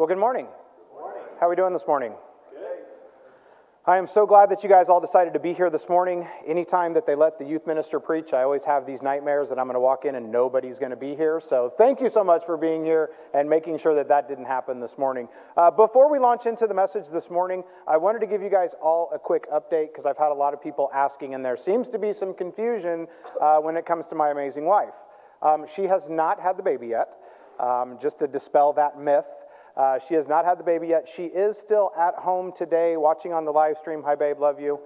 Well, good morning. Good morning. How are we doing this morning? I am so glad that you guys all decided to be here this morning. Anytime that they let the youth minister preach, I always have these nightmares that I'm going to walk in and nobody's going to be here. So thank you so much for being here and making sure that that didn't happen this morning. Uh, before we launch into the message this morning, I wanted to give you guys all a quick update because I've had a lot of people asking, and there seems to be some confusion uh, when it comes to my amazing wife. Um, she has not had the baby yet, um, just to dispel that myth. Uh, she has not had the baby yet. She is still at home today watching on the live stream. Hi, babe, love you.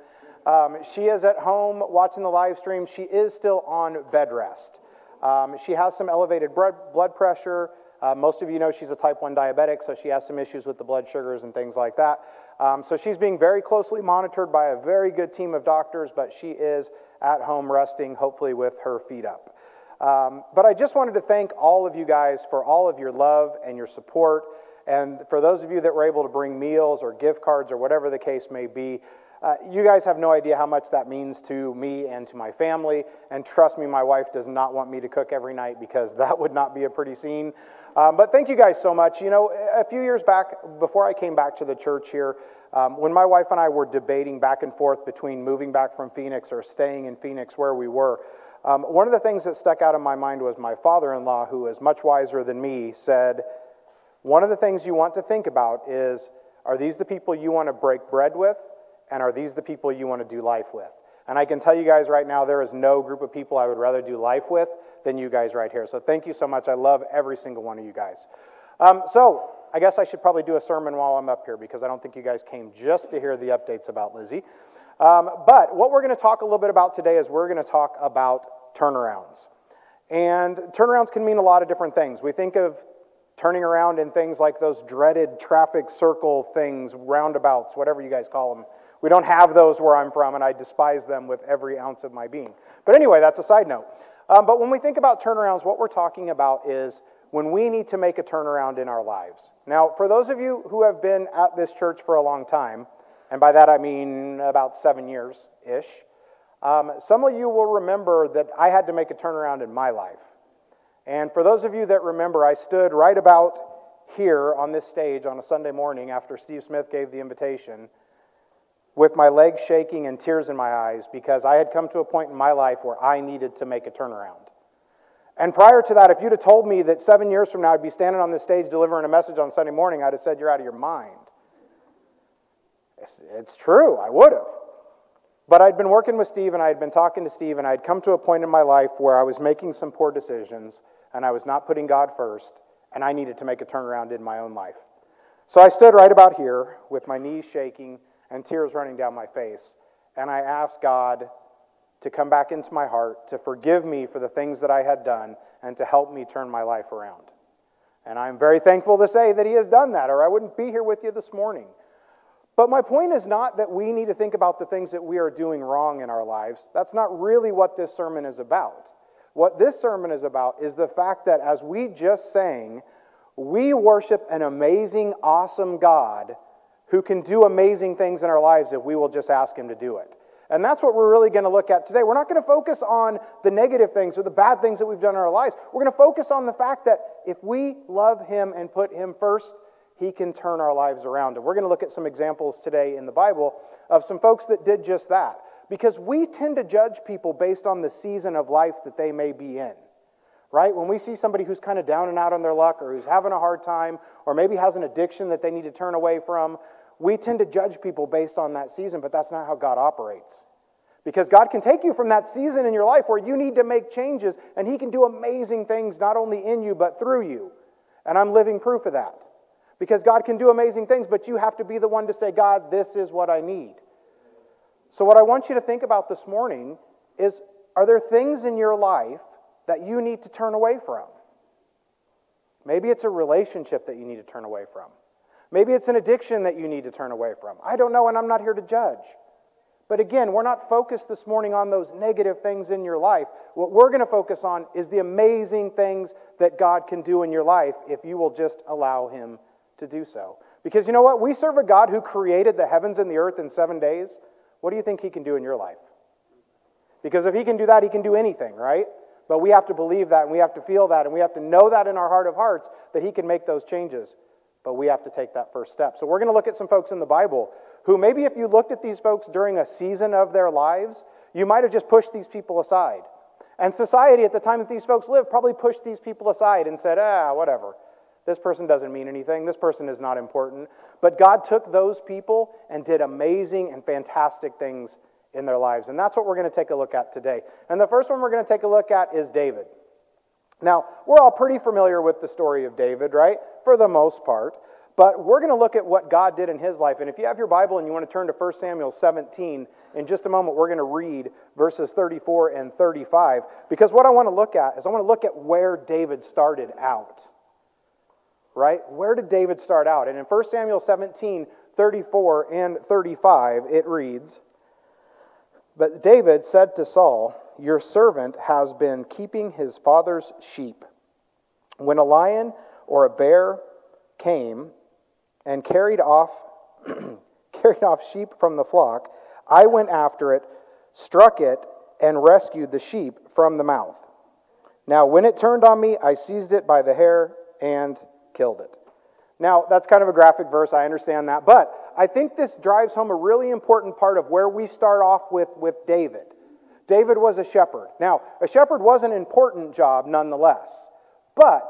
Um, she is at home watching the live stream. She is still on bed rest. Um, she has some elevated blood, pressure. Uh, most of you know she's a type 1 diabetic, so she has some issues with the blood sugars and things like that. Um, so she's being very closely monitored by a very good team of doctors, but she is at home resting, hopefully with her feet up. Um, but I just wanted to thank all of you guys for all of your love and your support. And for those of you that were able to bring meals or gift cards or whatever the case may be, uh, you guys have no idea how much that means to me and to my family. And trust me, my wife does not want me to cook every night because that would not be a pretty scene. Um, but thank you guys so much. You know, a few years back, before I came back to the church here, um, when my wife and I were debating back and forth between moving back from Phoenix or staying in Phoenix where we were, um, one of the things that stuck out in my mind was my father in law, who is much wiser than me, said, one of the things you want to think about is are these the people you want to break bread with? And are these the people you want to do life with? And I can tell you guys right now, there is no group of people I would rather do life with than you guys right here. So thank you so much. I love every single one of you guys. Um, so I guess I should probably do a sermon while I'm up here because I don't think you guys came just to hear the updates about Lizzie. Um, but what we're going to talk a little bit about today is we're going to talk about turnarounds. And turnarounds can mean a lot of different things. We think of turning around in things like those dreaded traffic circle things, roundabouts, whatever you guys call them. We don't have those where I'm from, and I despise them with every ounce of my being. But anyway, that's a side note. Um, but when we think about turnarounds, what we're talking about is when we need to make a turnaround in our lives. Now, for those of you who have been at this church for a long time, and by that I mean about seven years ish, um, some of you will remember that I had to make a turnaround in my life. And for those of you that remember, I stood right about here on this stage on a Sunday morning after Steve Smith gave the invitation with my legs shaking and tears in my eyes because I had come to a point in my life where I needed to make a turnaround. And prior to that, if you'd have told me that seven years from now I'd be standing on this stage delivering a message on Sunday morning, I'd have said, You're out of your mind. It's, it's true, I would have. But I'd been working with Steve and I had been talking to Steve, and I'd come to a point in my life where I was making some poor decisions and I was not putting God first, and I needed to make a turnaround in my own life. So I stood right about here with my knees shaking and tears running down my face, and I asked God to come back into my heart, to forgive me for the things that I had done, and to help me turn my life around. And I'm very thankful to say that He has done that, or I wouldn't be here with you this morning. But my point is not that we need to think about the things that we are doing wrong in our lives. That's not really what this sermon is about. What this sermon is about is the fact that, as we just sang, we worship an amazing, awesome God who can do amazing things in our lives if we will just ask Him to do it. And that's what we're really going to look at today. We're not going to focus on the negative things or the bad things that we've done in our lives. We're going to focus on the fact that if we love Him and put Him first, He can turn our lives around. And we're going to look at some examples today in the Bible of some folks that did just that. Because we tend to judge people based on the season of life that they may be in. Right? When we see somebody who's kind of down and out on their luck or who's having a hard time or maybe has an addiction that they need to turn away from, we tend to judge people based on that season, but that's not how God operates. Because God can take you from that season in your life where you need to make changes, and He can do amazing things not only in you, but through you. And I'm living proof of that. Because God can do amazing things, but you have to be the one to say, God, this is what I need. So, what I want you to think about this morning is are there things in your life that you need to turn away from? Maybe it's a relationship that you need to turn away from. Maybe it's an addiction that you need to turn away from. I don't know, and I'm not here to judge. But again, we're not focused this morning on those negative things in your life. What we're going to focus on is the amazing things that God can do in your life if you will just allow Him to do so. Because you know what? We serve a God who created the heavens and the earth in seven days. What do you think He can do in your life? Because if He can do that, He can do anything, right? But we have to believe that and we have to feel that and we have to know that in our heart of hearts that He can make those changes. But we have to take that first step. So we're going to look at some folks in the Bible who maybe if you looked at these folks during a season of their lives, you might have just pushed these people aside. And society at the time that these folks lived probably pushed these people aside and said, ah, whatever. This person doesn't mean anything. This person is not important. But God took those people and did amazing and fantastic things in their lives. And that's what we're going to take a look at today. And the first one we're going to take a look at is David. Now, we're all pretty familiar with the story of David, right? For the most part. But we're going to look at what God did in his life. And if you have your Bible and you want to turn to 1 Samuel 17, in just a moment we're going to read verses 34 and 35. Because what I want to look at is I want to look at where David started out. Right? Where did David start out? And in 1 Samuel 17, 34 and 35, it reads But David said to Saul, Your servant has been keeping his father's sheep. When a lion or a bear came and carried off, carried off sheep from the flock, I went after it, struck it, and rescued the sheep from the mouth. Now, when it turned on me, I seized it by the hair and killed it. Now, that's kind of a graphic verse, I understand that, but I think this drives home a really important part of where we start off with, with David. David was a shepherd. Now, a shepherd was an important job nonetheless, but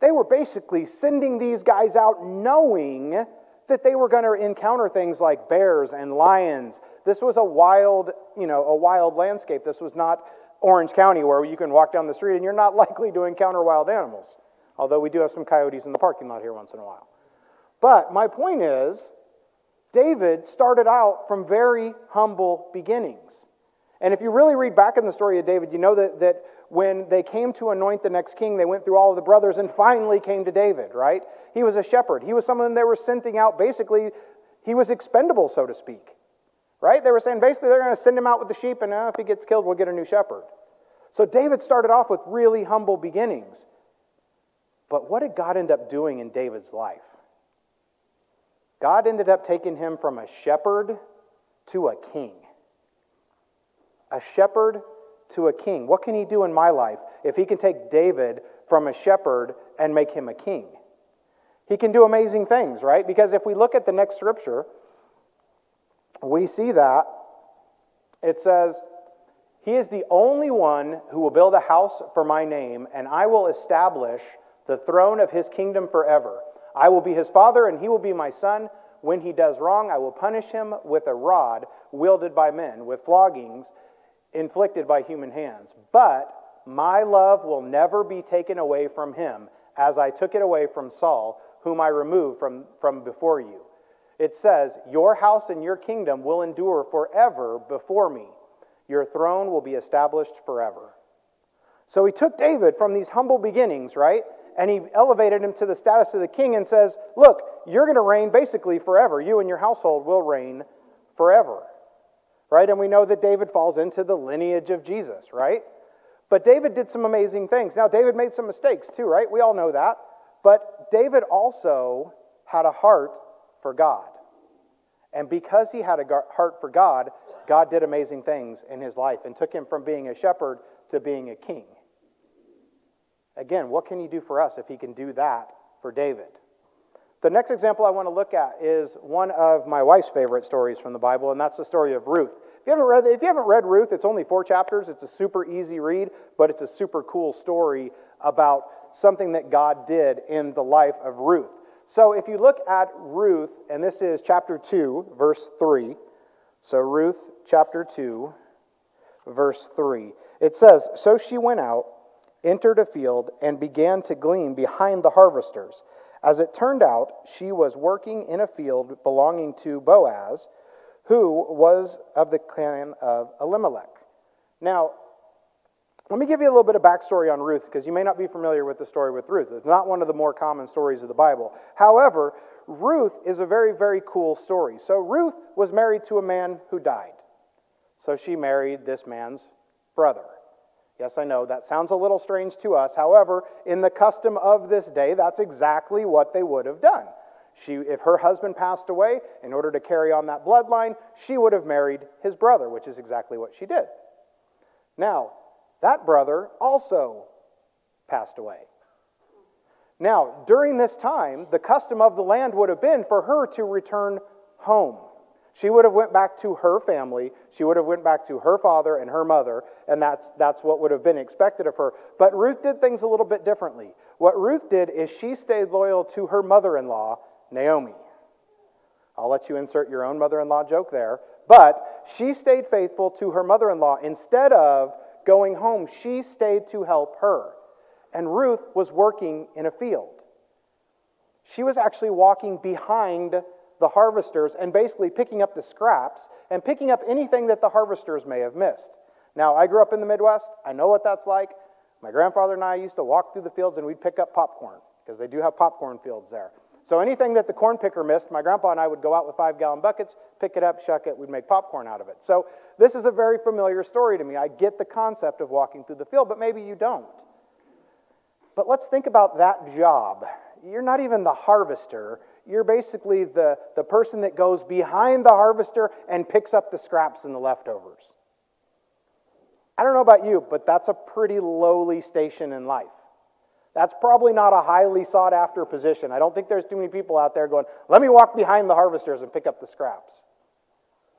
they were basically sending these guys out knowing that they were going to encounter things like bears and lions. This was a wild, you know, a wild landscape. This was not Orange County where you can walk down the street and you're not likely to encounter wild animals. Although we do have some coyotes in the parking lot here once in a while. But my point is, David started out from very humble beginnings. And if you really read back in the story of David, you know that, that when they came to anoint the next king, they went through all of the brothers and finally came to David, right? He was a shepherd. He was someone they were sending out. Basically, he was expendable, so to speak, right? They were saying basically they're going to send him out with the sheep, and uh, if he gets killed, we'll get a new shepherd. So David started off with really humble beginnings. But what did God end up doing in David's life? God ended up taking him from a shepherd to a king. A shepherd to a king. What can he do in my life if he can take David from a shepherd and make him a king? He can do amazing things, right? Because if we look at the next scripture, we see that it says, He is the only one who will build a house for my name, and I will establish the throne of his kingdom forever. I will be his father, and he will be my son. When he does wrong, I will punish him with a rod wielded by men, with floggings inflicted by human hands. But my love will never be taken away from him, as I took it away from Saul, whom I removed from, from before you. It says, Your house and your kingdom will endure forever before me. Your throne will be established forever. So he took David from these humble beginnings, right? And he elevated him to the status of the king and says, Look, you're going to reign basically forever. You and your household will reign forever right? And we know that David falls into the lineage of Jesus, right? But David did some amazing things. Now, David made some mistakes too, right? We all know that. But David also had a heart for God. And because he had a heart for God, God did amazing things in his life and took him from being a shepherd to being a king. Again, what can he do for us if he can do that for David? The next example I want to look at is one of my wife's favorite stories from the Bible, and that's the story of Ruth. If you haven't read, if you haven't read Ruth, it's only four chapters. It's a super easy read, but it's a super cool story about something that God did in the life of Ruth. So if you look at Ruth, and this is chapter 2, verse 3. So Ruth chapter 2, verse 3. It says, So she went out, entered a field, and began to glean behind the harvesters. As it turned out, she was working in a field belonging to Boaz, who was of the clan of Elimelech. Now, let me give you a little bit of backstory on Ruth, because you may not be familiar with the story with Ruth. It's not one of the more common stories of the Bible. However, Ruth is a very, very cool story. So, Ruth was married to a man who died. So, she married this man's brother. Yes, I know that sounds a little strange to us. However, in the custom of this day, that's exactly what they would have done. She, if her husband passed away, in order to carry on that bloodline, she would have married his brother, which is exactly what she did. Now, that brother also passed away. Now, during this time, the custom of the land would have been for her to return home. She would have went back to her family. She would have went back to her father and her mother, and that's, that's what would have been expected of her. But Ruth did things a little bit differently. What Ruth did is she stayed loyal to her mother-in-law, Naomi. I'll let you insert your own mother-in-law joke there. But she stayed faithful to her mother-in-law. Instead of going home, she stayed to help her. And Ruth was working in a field. She was actually walking behind the harvesters and basically picking up the scraps and picking up anything that the harvesters may have missed. Now, I grew up in the Midwest. I know what that's like. My grandfather and I used to walk through the fields and we'd pick up popcorn because they do have popcorn fields there. So anything that the corn picker missed, my grandpa and I would go out with five gallon buckets, pick it up, shuck it, we'd make popcorn out of it. So this is a very familiar story to me. I get the concept of walking through the field, but maybe you don't. But let's think about that job. You're not even the harvester, you're basically the, the person that goes behind the harvester and picks up the scraps and the leftovers. I don't know about you, but that's a pretty lowly station in life. That's probably not a highly sought after position. I don't think there's too many people out there going, let me walk behind the harvesters and pick up the scraps.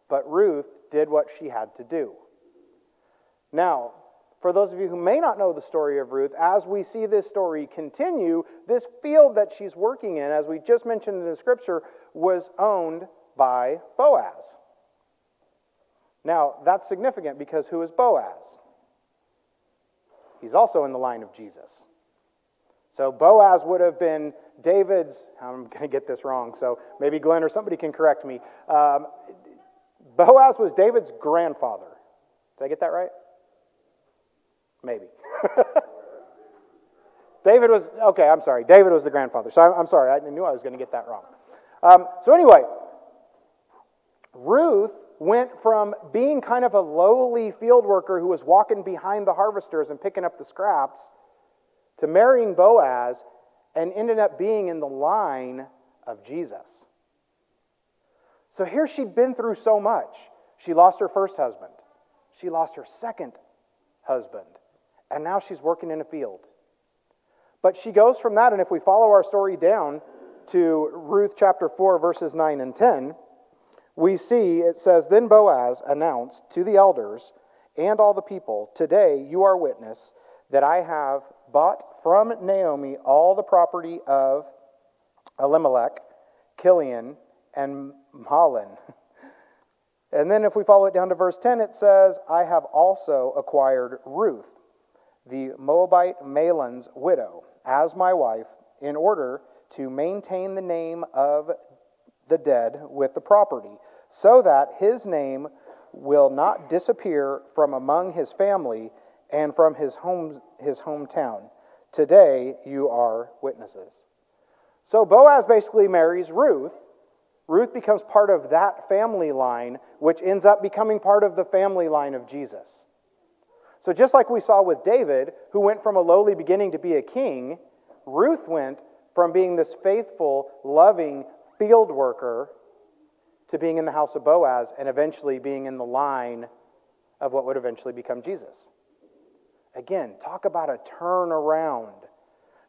But Ruth did what she had to do. Now, for those of you who may not know the story of Ruth, as we see this story continue, this field that she's working in, as we just mentioned in the scripture, was owned by Boaz. Now, that's significant because who is Boaz? He's also in the line of Jesus. So Boaz would have been David's, I'm going to get this wrong, so maybe Glenn or somebody can correct me. Um, Boaz was David's grandfather. Did I get that right? Maybe. David was, okay, I'm sorry. David was the grandfather. So I'm, sorry. I knew I was going to get that wrong. Um, so anyway, Ruth went from being kind of a lowly field worker who was walking behind the harvesters and picking up the scraps to marrying Boaz and ended up being in the line of Jesus. So here she'd been through so much. She lost her first husband, she lost her second husband, and now she's working in a field. But she goes from that, and if we follow our story down to Ruth chapter 4, verses 9 and 10, we see it says, Then Boaz announced to the elders and all the people, Today you are witness that I have bought from Naomi all the property of Elimelech, Kilion, and Mahlon. And then if we follow it down to verse 10, it says, I have also acquired Ruth, the Moabite Mahlon's widow, as my wife, in order to maintain the name of the dead with the property, so that his name will not disappear from among his family and from his home his hometown. Today you are witnesses. So Boaz basically marries Ruth. Ruth becomes part of that family line, which ends up becoming part of the family line of Jesus. So, just like we saw with David, who went from a lowly beginning to be a king, Ruth went from being this faithful, loving field worker to being in the house of Boaz and eventually being in the line of what would eventually become Jesus. Again, talk about a turnaround.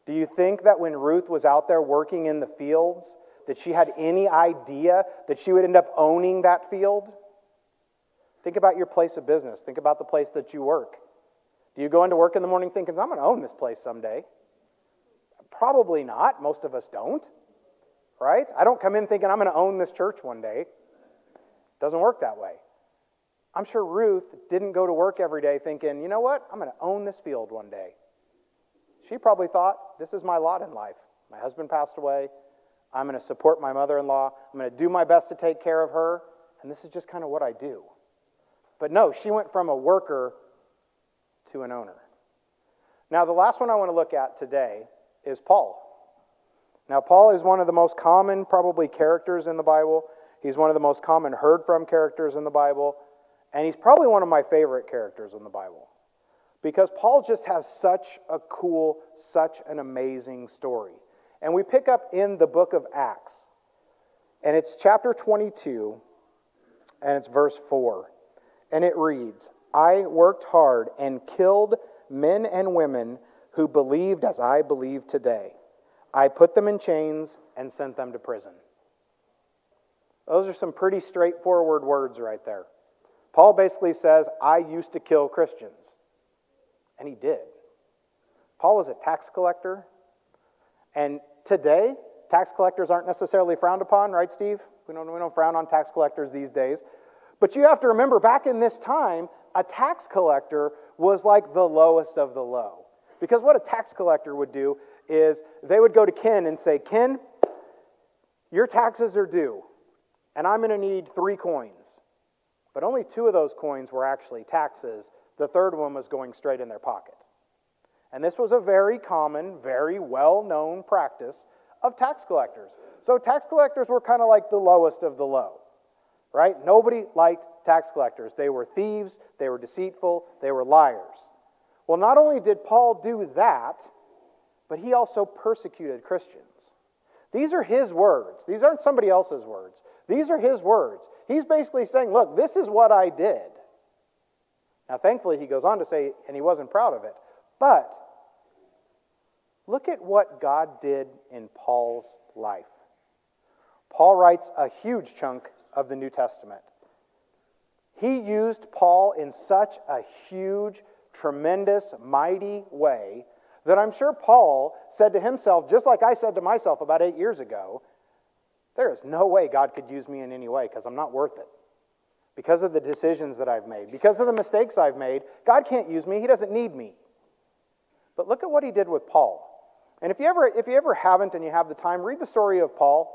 Do you think that when Ruth was out there working in the fields, that she had any idea that she would end up owning that field? Think about your place of business. Think about the place that you work. Do you go into work in the morning thinking, I'm going to own this place someday? Probably not. Most of us don't. Right? I don't come in thinking, I'm going to own this church one day. Doesn't work that way. I'm sure Ruth didn't go to work every day thinking, you know what? I'm going to own this field one day. She probably thought, this is my lot in life. My husband passed away. I'm going to support my mother in law. I'm going to do my best to take care of her. And this is just kind of what I do. But no, she went from a worker to an owner. Now, the last one I want to look at today is Paul. Now, Paul is one of the most common, probably, characters in the Bible. He's one of the most common heard from characters in the Bible. And he's probably one of my favorite characters in the Bible because Paul just has such a cool, such an amazing story. And we pick up in the book of Acts, and it's chapter 22, and it's verse 4. And it reads I worked hard and killed men and women who believed as I believe today. I put them in chains and sent them to prison. Those are some pretty straightforward words right there. Paul basically says, I used to kill Christians. And he did. Paul was a tax collector. And today, tax collectors aren't necessarily frowned upon, right, Steve? We don't, we don't frown on tax collectors these days. But you have to remember, back in this time, a tax collector was like the lowest of the low. Because what a tax collector would do is they would go to Ken and say, Ken, your taxes are due, and I'm going to need three coins. But only two of those coins were actually taxes. The third one was going straight in their pocket. And this was a very common, very well known practice of tax collectors. So tax collectors were kind of like the lowest of the low, right? Nobody liked tax collectors. They were thieves, they were deceitful, they were liars. Well, not only did Paul do that, but he also persecuted Christians. These are his words. These aren't somebody else's words. These are his words. He's basically saying, Look, this is what I did. Now, thankfully, he goes on to say, and he wasn't proud of it. But look at what God did in Paul's life. Paul writes a huge chunk of the New Testament. He used Paul in such a huge, tremendous, mighty way that I'm sure Paul said to himself, just like I said to myself about eight years ago, there is no way God could use me in any way because I'm not worth it. Because of the decisions that I've made, because of the mistakes I've made, God can't use me. He doesn't need me. But look at what he did with Paul. And if you ever, if you ever haven't and you have the time, read the story of Paul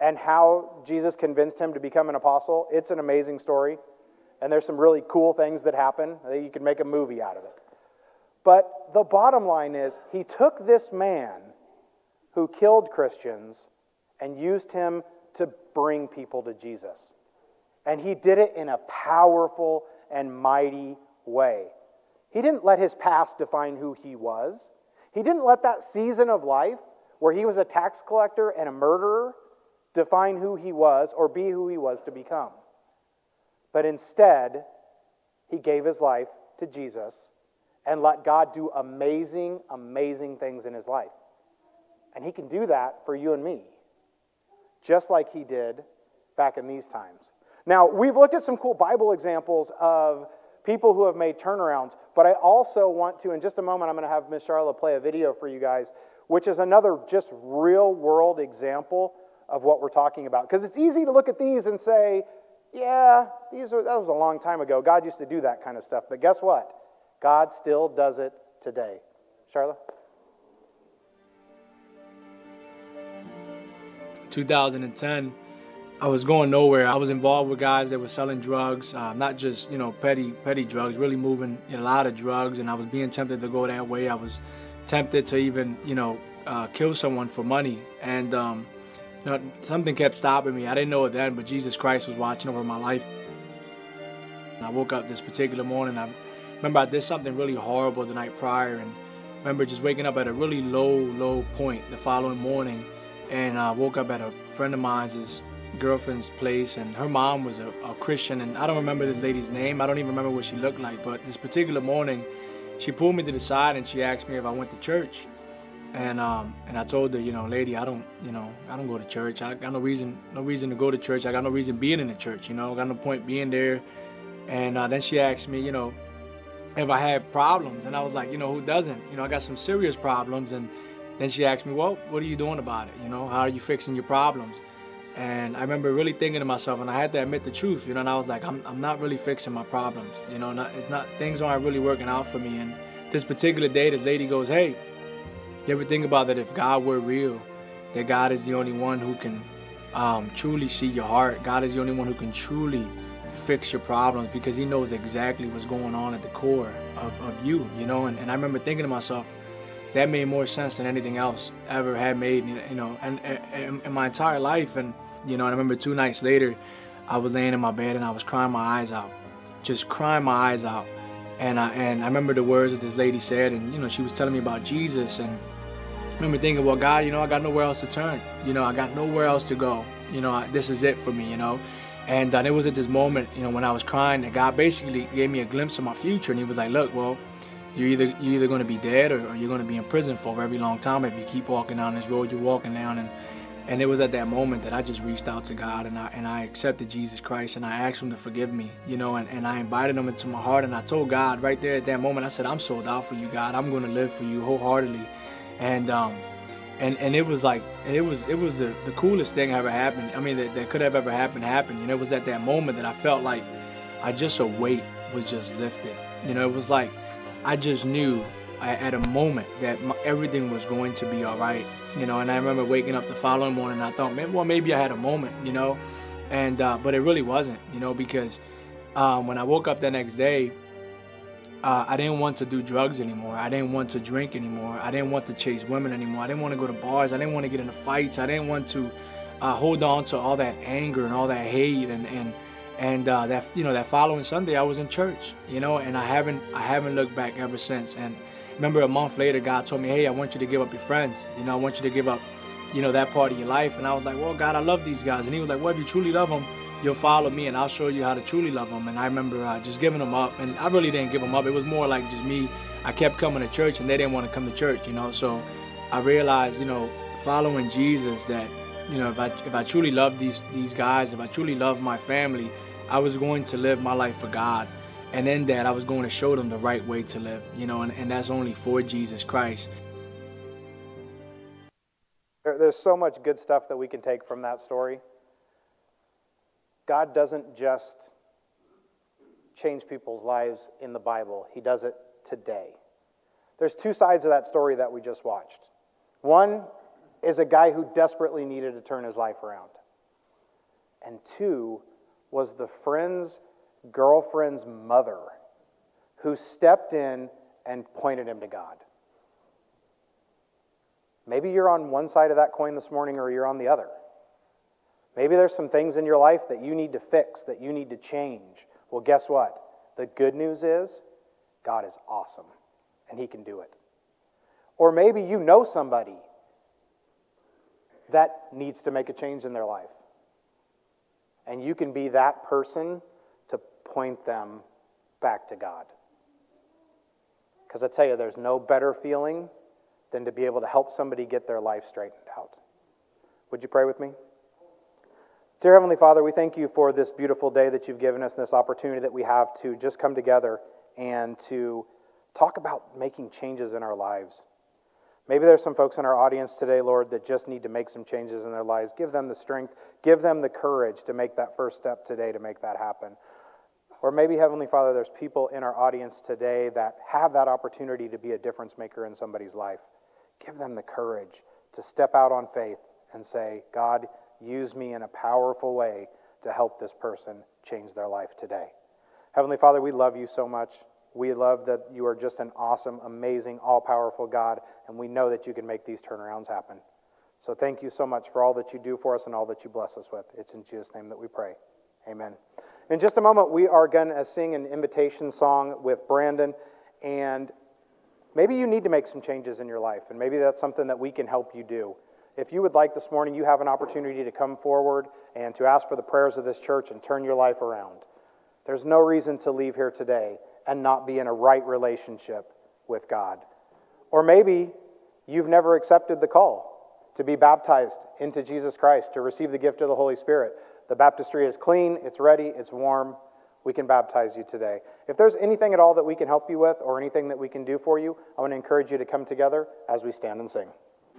and how Jesus convinced him to become an apostle. It's an amazing story. And there's some really cool things that happen. You could make a movie out of it. But the bottom line is, he took this man who killed Christians and used him to bring people to Jesus. And he did it in a powerful and mighty way. He didn't let his past define who he was. He didn't let that season of life where he was a tax collector and a murderer define who he was or be who he was to become. But instead, he gave his life to Jesus and let God do amazing, amazing things in his life. And he can do that for you and me just like he did back in these times. Now, we've looked at some cool Bible examples of people who have made turnarounds, but I also want to, in just a moment, I'm going to have Miss Charlotte play a video for you guys, which is another just real world example of what we're talking about. Because it's easy to look at these and say, yeah, these are, that was a long time ago. God used to do that kind of stuff. But guess what? God still does it today. Charlotte? 2010, I was going nowhere. I was involved with guys that were selling drugs, uh, not just you know petty petty drugs, really moving a lot of drugs, and I was being tempted to go that way. I was tempted to even you know uh, kill someone for money, and um, you know something kept stopping me. I didn't know it then, but Jesus Christ was watching over my life. And I woke up this particular morning. I remember I did something really horrible the night prior, and remember just waking up at a really low, low point the following morning and I woke up at a friend of mine's girlfriend's place, and her mom was a, a, Christian, and I don't remember this lady's name. I don't even remember what she looked like. But this particular morning, she pulled me to the side and she asked me if I went to church, and um, and I told her, you know, lady, I don't, you know, I don't go to church. I got no reason, no reason to go to church. I got no reason being in the church. You know, I got no point being there. And uh, then she asked me, you know, if I had problems, and I was like, you know, who doesn't? You know, I got some serious problems, and then she asked me, well, what are you doing about it? You know, how are you fixing your problems? And I remember really thinking to myself, and I had to admit the truth, you know, and I was like, I'm, I'm not really fixing my problems. You know, not, it's not, things aren't really working out for me. And this particular day, this lady goes, hey, you ever think about that if God were real, that God is the only one who can um, truly see your heart. God is the only one who can truly fix your problems because he knows exactly what's going on at the core of, of you, you know. And, and I remember thinking to myself, that made more sense than anything else ever had made, you know, and, in my entire life. And, you know, I remember two nights later, I was laying in my bed and I was crying my eyes out, just crying my eyes out. And I, and I remember the words that this lady said, and, you know, she was telling me about Jesus. And remember thinking, well, God, you know, I got nowhere else to turn. You know, I got nowhere else to go. You know, I, this is it for me, you know. And uh, it was at this moment, you know, when I was crying that God basically gave me a glimpse of my future. And he was like, look, well, you're either you're either going to be dead or, or you're going to be in prison for a very long time if you keep walking down this road you're walking down and and it was at that moment that I just reached out to God and I and I accepted Jesus Christ and I asked him to forgive me, you know, and, and I invited him into my heart and I told God right there at that moment, I said, I'm sold out for you, God. I'm gonna live for you wholeheartedly. And um and and it was like it was it was the, the coolest thing ever happened. I mean that, that could have ever happened happened. You know, it was at that moment that I felt like I just a weight was just lifted. You know, it was like I just knew at a moment that my, everything was going to be all right, you know. And I remember waking up the following morning, I thought, well, maybe I had a moment, you know, and uh, but it really wasn't, you know, because um, when I woke up the next day, uh, I didn't want to do drugs anymore. I didn't want to drink anymore. I didn't want to chase women anymore. I didn't want to go to bars. I didn't want to get into fights. I didn't want to uh, hold on to all that anger and all that hate and and and uh, that you know that following Sunday I was in church, you know, and I haven't I haven't looked back ever since. And remember a month later, God told me, hey, I want you to give up your friends. You know, I want you to give up, you know, that part of your life. And I was like, well, God, I love these guys. And he was like, well, if you truly love them, you'll follow me and I'll show you how to truly love them. And I remember uh, just giving them up. And I really didn't give them up. It was more like just me. I kept coming to church and they didn't want to come to church, you know. So I realized, you know, following Jesus that, you know, if I, if I truly love these, these guys, if I truly love my family, I was going to live my life for God and in that I was going to show them the right way to live, you know, and, and that's only for Jesus Christ. There's so much good stuff that we can take from that story. God doesn't just change people's lives in the Bible, He does it today. There's two sides of that story that we just watched. One is a guy who desperately needed to turn his life around, and two was the friends girlfriend's mother who stepped in and pointed him to God. Maybe you're on one side of that coin this morning or you're on the other. Maybe there's some things in your life that you need to fix, that you need to change. Well, guess what? The good news is God is awesome and He can do it. Or maybe you know somebody that needs to make a change in their life. And you can be that person to point them back to God. Because I tell you, there's no better feeling than to be able to help somebody get their life straightened out. Would you pray with me? Dear Heavenly Father, we thank you for this beautiful day that you've given us and this opportunity that we have to just come together and to talk about making changes in our lives. Maybe there's some folks in our audience today, Lord, that just need to make some changes in their lives. Give them the strength, give them the courage to make that first step today to make that happen. Or maybe, Heavenly Father, there's people in our audience today that have that opportunity to be a difference maker in somebody's life. Give them the courage to step out on faith and say, God, use me in a powerful way to help this person change their life today. Heavenly Father, we love you so much. We love that you are just an awesome, amazing, all powerful God, and we know that you can make these turnarounds happen. So thank you so much for all that you do for us and all that you bless us with. It's in Jesus' name that we pray. Amen. In just a moment, we are going to sing an invitation song with Brandon, and maybe you need to make some changes in your life, and maybe that's something that we can help you do. If you would like this morning, you have an opportunity to come forward and to ask for the prayers of this church and turn your life around. There's no reason to leave here today and not be in a right relationship with God. Or maybe you've never accepted the call to be baptized into Jesus Christ, to receive the gift of the Holy Spirit. The baptistry is clean, it's ready, it's warm. We can baptize you today. If there's anything at all that we can help you with or anything that we can do for you, I want to encourage you to come together as we stand and sing.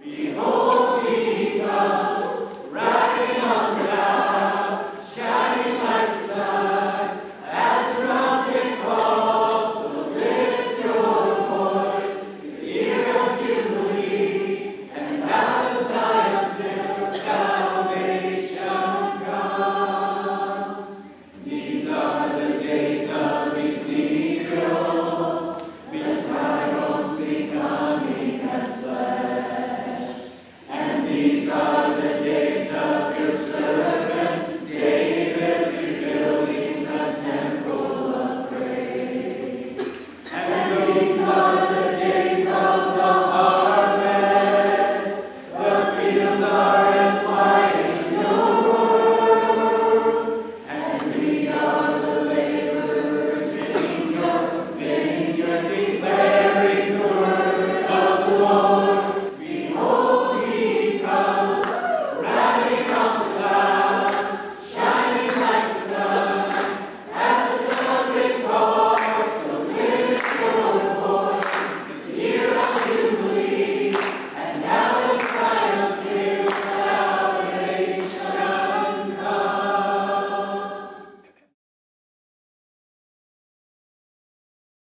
Behold,